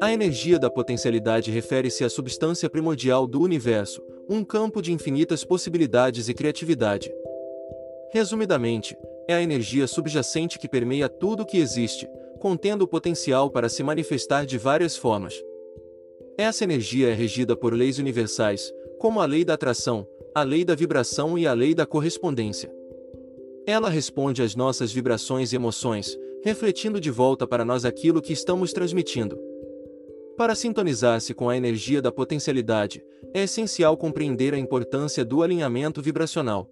A energia da potencialidade refere-se à substância primordial do universo, um campo de infinitas possibilidades e criatividade. Resumidamente, é a energia subjacente que permeia tudo o que existe, contendo o potencial para se manifestar de várias formas. Essa energia é regida por leis universais, como a lei da atração, a lei da vibração e a lei da correspondência. Ela responde às nossas vibrações e emoções, refletindo de volta para nós aquilo que estamos transmitindo. Para sintonizar-se com a energia da potencialidade, é essencial compreender a importância do alinhamento vibracional.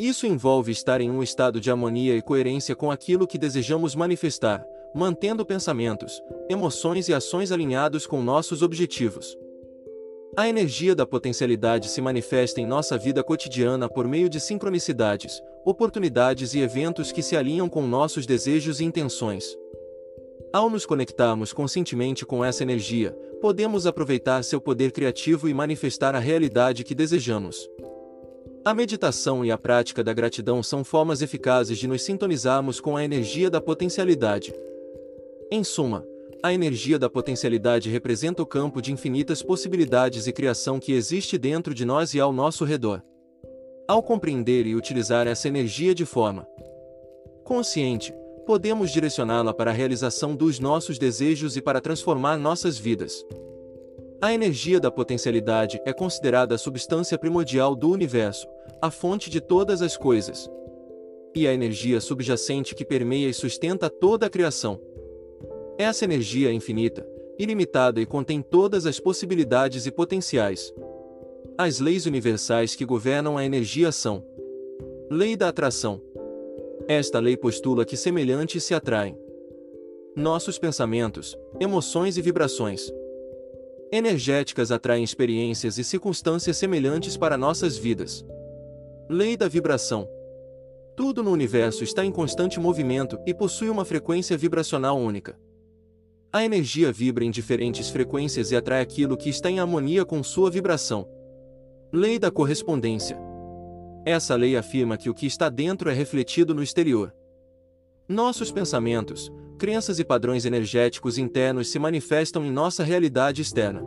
Isso envolve estar em um estado de harmonia e coerência com aquilo que desejamos manifestar, mantendo pensamentos, emoções e ações alinhados com nossos objetivos. A energia da potencialidade se manifesta em nossa vida cotidiana por meio de sincronicidades, oportunidades e eventos que se alinham com nossos desejos e intenções. Ao nos conectarmos conscientemente com essa energia, podemos aproveitar seu poder criativo e manifestar a realidade que desejamos. A meditação e a prática da gratidão são formas eficazes de nos sintonizarmos com a energia da potencialidade. Em suma, a energia da potencialidade representa o campo de infinitas possibilidades e criação que existe dentro de nós e ao nosso redor. Ao compreender e utilizar essa energia de forma consciente, podemos direcioná-la para a realização dos nossos desejos e para transformar nossas vidas. A energia da potencialidade é considerada a substância primordial do universo, a fonte de todas as coisas. E a energia subjacente que permeia e sustenta toda a criação. Essa energia é infinita, ilimitada e contém todas as possibilidades e potenciais. As leis universais que governam a energia são: Lei da atração. Esta lei postula que semelhantes se atraem. Nossos pensamentos, emoções e vibrações energéticas atraem experiências e circunstâncias semelhantes para nossas vidas. Lei da vibração. Tudo no universo está em constante movimento e possui uma frequência vibracional única. A energia vibra em diferentes frequências e atrai aquilo que está em harmonia com sua vibração. Lei da correspondência. Essa lei afirma que o que está dentro é refletido no exterior. Nossos pensamentos, crenças e padrões energéticos internos se manifestam em nossa realidade externa.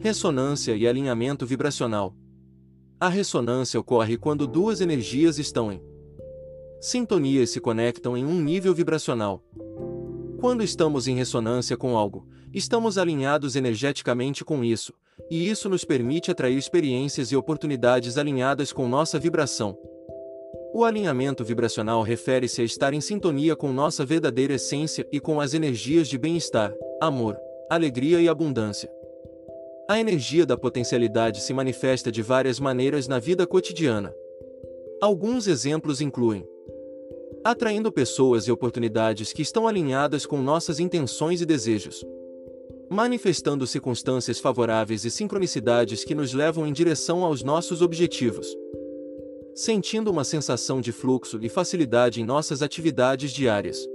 Ressonância e alinhamento vibracional. A ressonância ocorre quando duas energias estão em sintonia e se conectam em um nível vibracional. Quando estamos em ressonância com algo, estamos alinhados energeticamente com isso, e isso nos permite atrair experiências e oportunidades alinhadas com nossa vibração. O alinhamento vibracional refere-se a estar em sintonia com nossa verdadeira essência e com as energias de bem-estar, amor, alegria e abundância. A energia da potencialidade se manifesta de várias maneiras na vida cotidiana. Alguns exemplos incluem atraindo pessoas e oportunidades que estão alinhadas com nossas intenções e desejos, manifestando circunstâncias favoráveis e sincronicidades que nos levam em direção aos nossos objetivos sentindo uma sensação de fluxo e facilidade em nossas atividades diárias.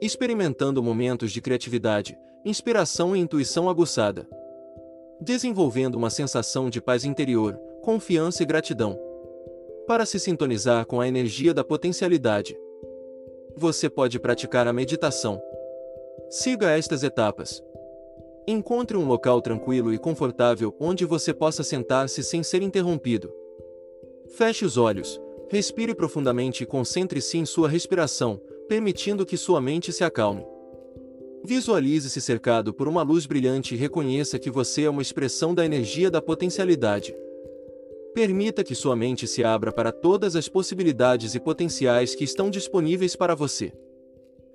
Experimentando momentos de criatividade, inspiração e intuição aguçada. Desenvolvendo uma sensação de paz interior, confiança e gratidão. Para se sintonizar com a energia da potencialidade, você pode praticar a meditação. Siga estas etapas. Encontre um local tranquilo e confortável onde você possa sentar-se sem ser interrompido. Feche os olhos, respire profundamente e concentre-se em sua respiração, permitindo que sua mente se acalme. Visualize-se cercado por uma luz brilhante e reconheça que você é uma expressão da energia da potencialidade. Permita que sua mente se abra para todas as possibilidades e potenciais que estão disponíveis para você.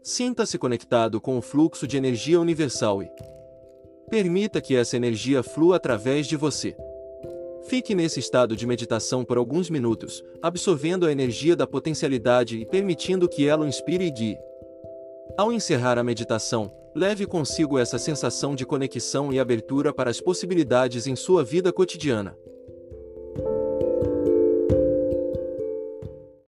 Sinta-se conectado com o fluxo de energia universal e permita que essa energia flua através de você. Fique nesse estado de meditação por alguns minutos, absorvendo a energia da potencialidade e permitindo que ela o inspire e guie. Ao encerrar a meditação, leve consigo essa sensação de conexão e abertura para as possibilidades em sua vida cotidiana.